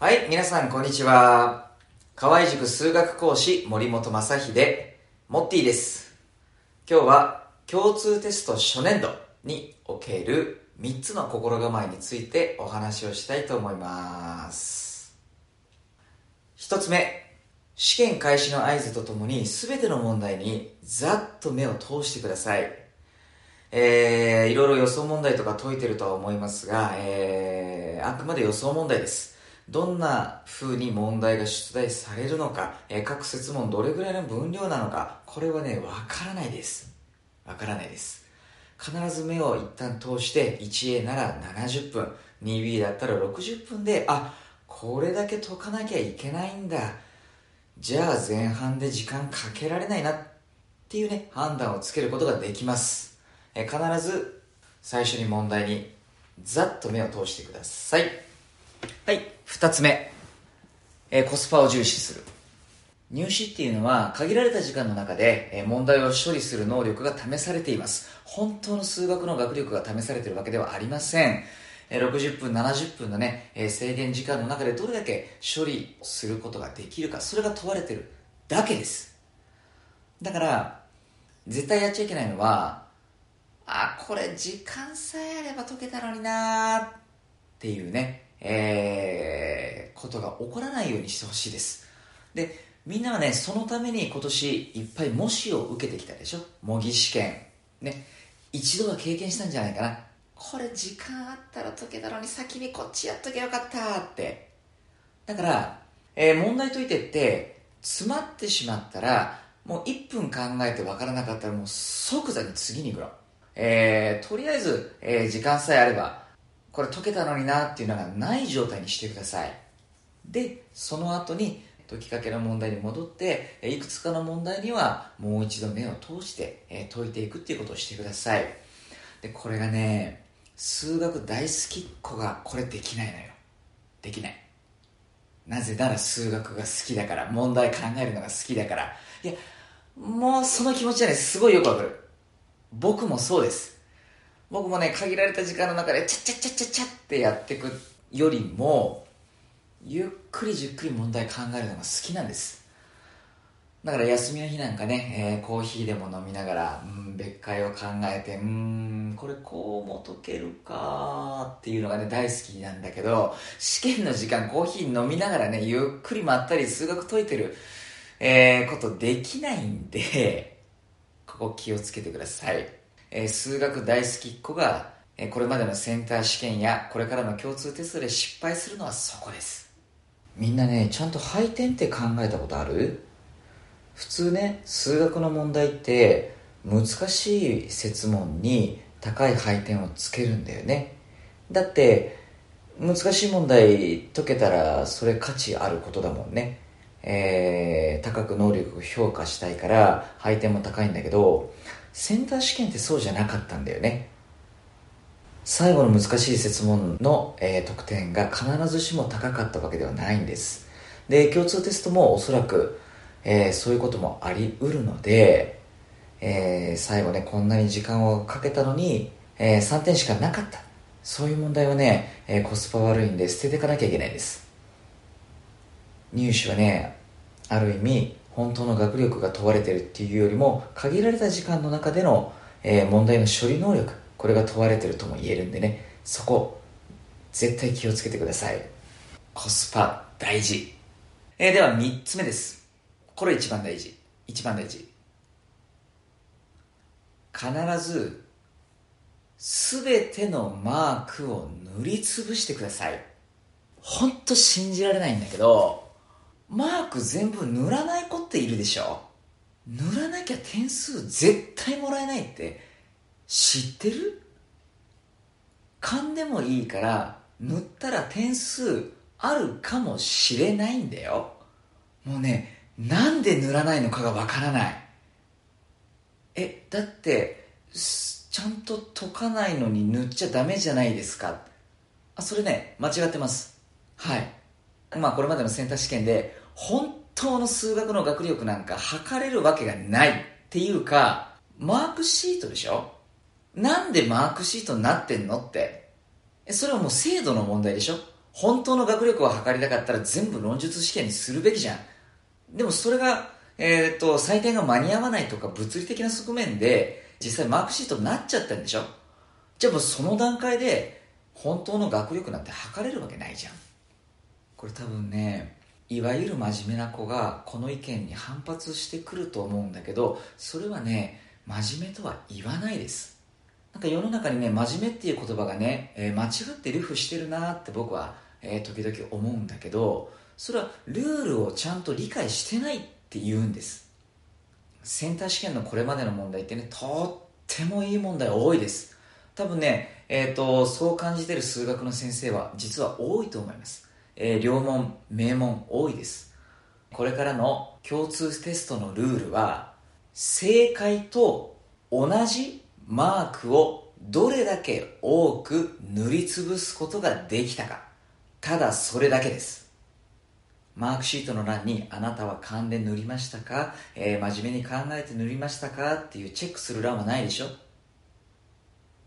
はい、皆さんこんにちは。河合塾数学講師森本正秀、モッティです。今日は共通テスト初年度における3つの心構えについてお話をしたいと思います。1つ目、試験開始の合図とともに全ての問題にざっと目を通してください。えー、いろいろ予想問題とか解いてるとは思いますが、えー、あくまで予想問題です。どんな風に問題が出題されるのか、え各設問どれぐらいの分量なのか、これはね、わからないです。わからないです。必ず目を一旦通して 1A なら70分 2B だったら60分であこれだけ解かなきゃいけないんだじゃあ前半で時間かけられないなっていうね判断をつけることができますえ必ず最初に問題にざっと目を通してくださいはい2つ目。えコスパを重視する。入試っていうのは限られた時間の中で問題を処理する能力が試されています。本当の数学の学力が試されているわけではありません。60分70分のね制限時間の中でどれだけ処理することができるかそれが問われてるだけです。だから絶対やっちゃいけないのはあこれ時間さえあれば解けたのになーっていうね。えーことが起こらないようにしてほしいです。でみんなはねそのために今年いっぱい模試を受けてきたでしょ？模擬試験。ね。一度は経験したんじゃないかな。これ時間あったら解けたのに先にこっちやっとけばよかったって。だから、えー問題解いてって詰まってしまったらもう1分考えて分からなかったらもう即座に次に行くの。えーとりあえず、えー時間さえあればこれ解けたのになっていうのがない状態にしてください。でその後に解きかけの問題に戻っていくつかの問題にはもう一度目を通して、解いていくっていうことをしてください。でこれがね数学大好きっ子がこれできないのよ。できない。なぜなら数学が好きだから問題考えるのが好きだから。いやもうその気持ちはねすごいよくわかる。僕もそうです。僕もね限られた時間の中でチャッチャッチャッチャッチャってやっていくよりもゆっくりじっくり問題考えるのが好きなんですだから休みの日なんかね、えーコーヒーでも飲みながら、うん、別解を考えて、うん、これこうも解けるかっていうのがね、大好きなんだけど、試験の時間コーヒー飲みながらね、ゆっくりまったり数学解いてる、えーことできないんで、ここ気をつけてください。えー数学大好きっ子が、えーこれまでのセンター試験やこれからの共通テストで失敗するのはそこです。みんなね、ちゃんと配点って考えたことある？普通ね数学の問題って難しい設問に高い配点をつけるんだよね。だって難しい問題解けたらそれ価値あることだもんね。えー高く能力を評価したいから配点も高いんだけどセンター試験ってそうじゃなかったんだよね。最後の難しい設問の、えー得点が必ずしも高かったわけではないんです。で共通テストもおそらくえーそういうこともあり得るので、えー最後ねこんなに時間をかけたのに、えー3点しかなかった。そういう問題はね、えーコスパ悪いんで捨てていかなきゃいけないです。入試はねある意味本当の学力が問われてるっていうよりも限られた時間の中での、えー問題の処理能力これが問われてるとも言えるんでね。そこ絶対気をつけてください。コスパ大事、えーでは3つ目です。これ一番大事。一番大事。必ず全てのマークを塗りつぶしてください。本当信じられないんだけどマーク全部塗らない子っているでしょ？塗らなきゃ点数絶対もらえないって知ってる？勘でもいいから塗ったら点数あるかもしれないんだよ。もうねなんで塗らないのかがわからない。えだってちゃんと解かないのに塗っちゃダメじゃないですか。あそれね間違ってます。はい。まあこれまでのセンター試験で本当の数学の学力なんか測れるわけがないっていうかマークシートでしょ？なんでマークシートになってんのって？それはもう制度の問題でしょ？本当の学力を測りたかったら全部論述試験にするべきじゃん。でもそれが、えー、っと、採点が間に合わないとか物理的な側面で、実際マークシートになっちゃったんでしょ？じゃあもうその段階で、本当の学力なんて測れるわけないじゃん。これ多分ね、いわゆる真面目な子がこの意見に反発してくると思うんだけど、それはね、真面目とは言わないです。なんか世の中にね、真面目っていう言葉がね、えー、間違ってルフしてるなって僕は、えー、時々思うんだけど、それはルールをちゃんと理解してないって言うんです。センター試験のこれまでの問題ってね、とってもいい問題多いです。多分ね、えっ、ー、と、そう感じてる数学の先生は実は多いと思います。えー、両問、名門多いです。これからの共通テストのルールは、正解と同じマークをどれだけ多く塗りつぶすことができたか。ただそれだけです。マークシートの欄にあなたは勘で塗りましたか、えー、真面目に考えて塗りましたか？っていうチェックする欄はないでしょ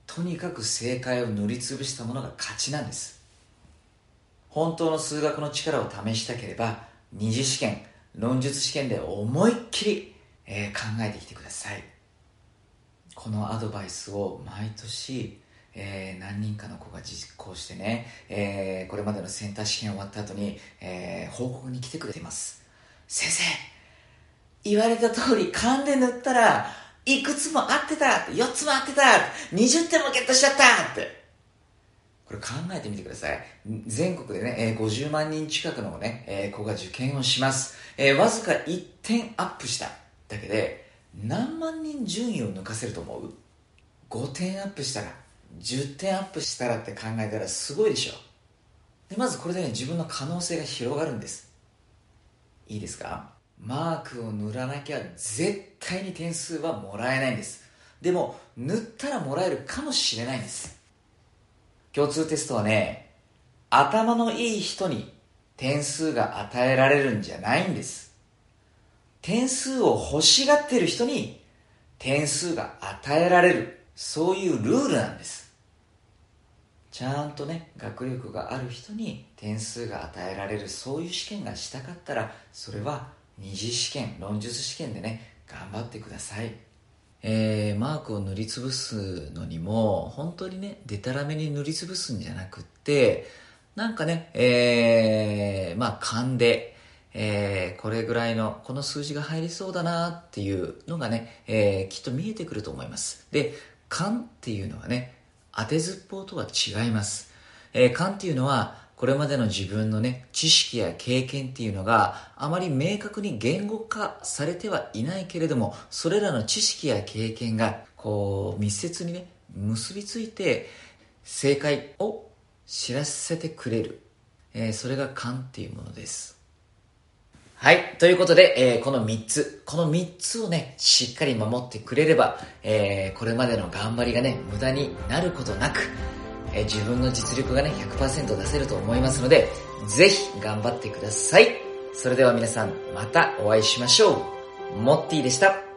とにかく正解を塗りつぶしたものが勝ちなんです。本当の数学の力を試したければ、二次試験、論述試験で思いっきりえー、考えてきてください。このアドバイスを毎年、えー、何人かの子が実行してね、えー、これまでのセンター試験終わった後に、えー、報告に来てくれています。先生言われた通り勘で塗ったらいくつも合ってた4つも合ってた20点もゲットしちゃったって。これ考えてみてください。全国でね、えー、50万人近くのね、えー、子が受験をします。えー、わずか1点アップした。だけで何万人順位を抜かせると思う ?5 点アップしたら10点アップしたらって考えたらすごいでしょでまずこれでね自分の可能性が広がるんですいいですか？マークを塗らなきゃ絶対に点数はもらえないんですでも塗ったらもらえるかもしれないんです共通テストはね頭のいい人に点数が与えられるんじゃないんです点数を欲しがってる人に点数が与えられる。そういうルールなんです。ちゃんとね、学力がある人に点数が与えられる、そういう試験がしたかったら、それは二次試験、論述試験でね、頑張ってください。えー、マークを塗りつぶすのにも、本当にね、でたらめに塗りつぶすんじゃなくって、なんかね、えー、まあ、勘で、えー、これぐらいの、この数字が入りそうだなっていうのがね、えー、きっと見えてくると思います。で、勘っていうのはね、当てずっぽうとは違います。えー、勘っていうのは、これまでの自分のね、知識や経験っていうのがあまり明確に言語化されてはいないけれども、それらの知識や経験が、こう、密接にね、結びついて、正解を知らせてくれる。えー、それが勘っていうものです。はい。ということで、えー、この3つ、この3つをね、しっかり守ってくれれば、えー、これまでの頑張りがね、無駄になることなく、え、自分の実力がね、100%出せると思いますので、ぜひ頑張ってください。それでは皆さん、またお会いしましょう。モッティでした。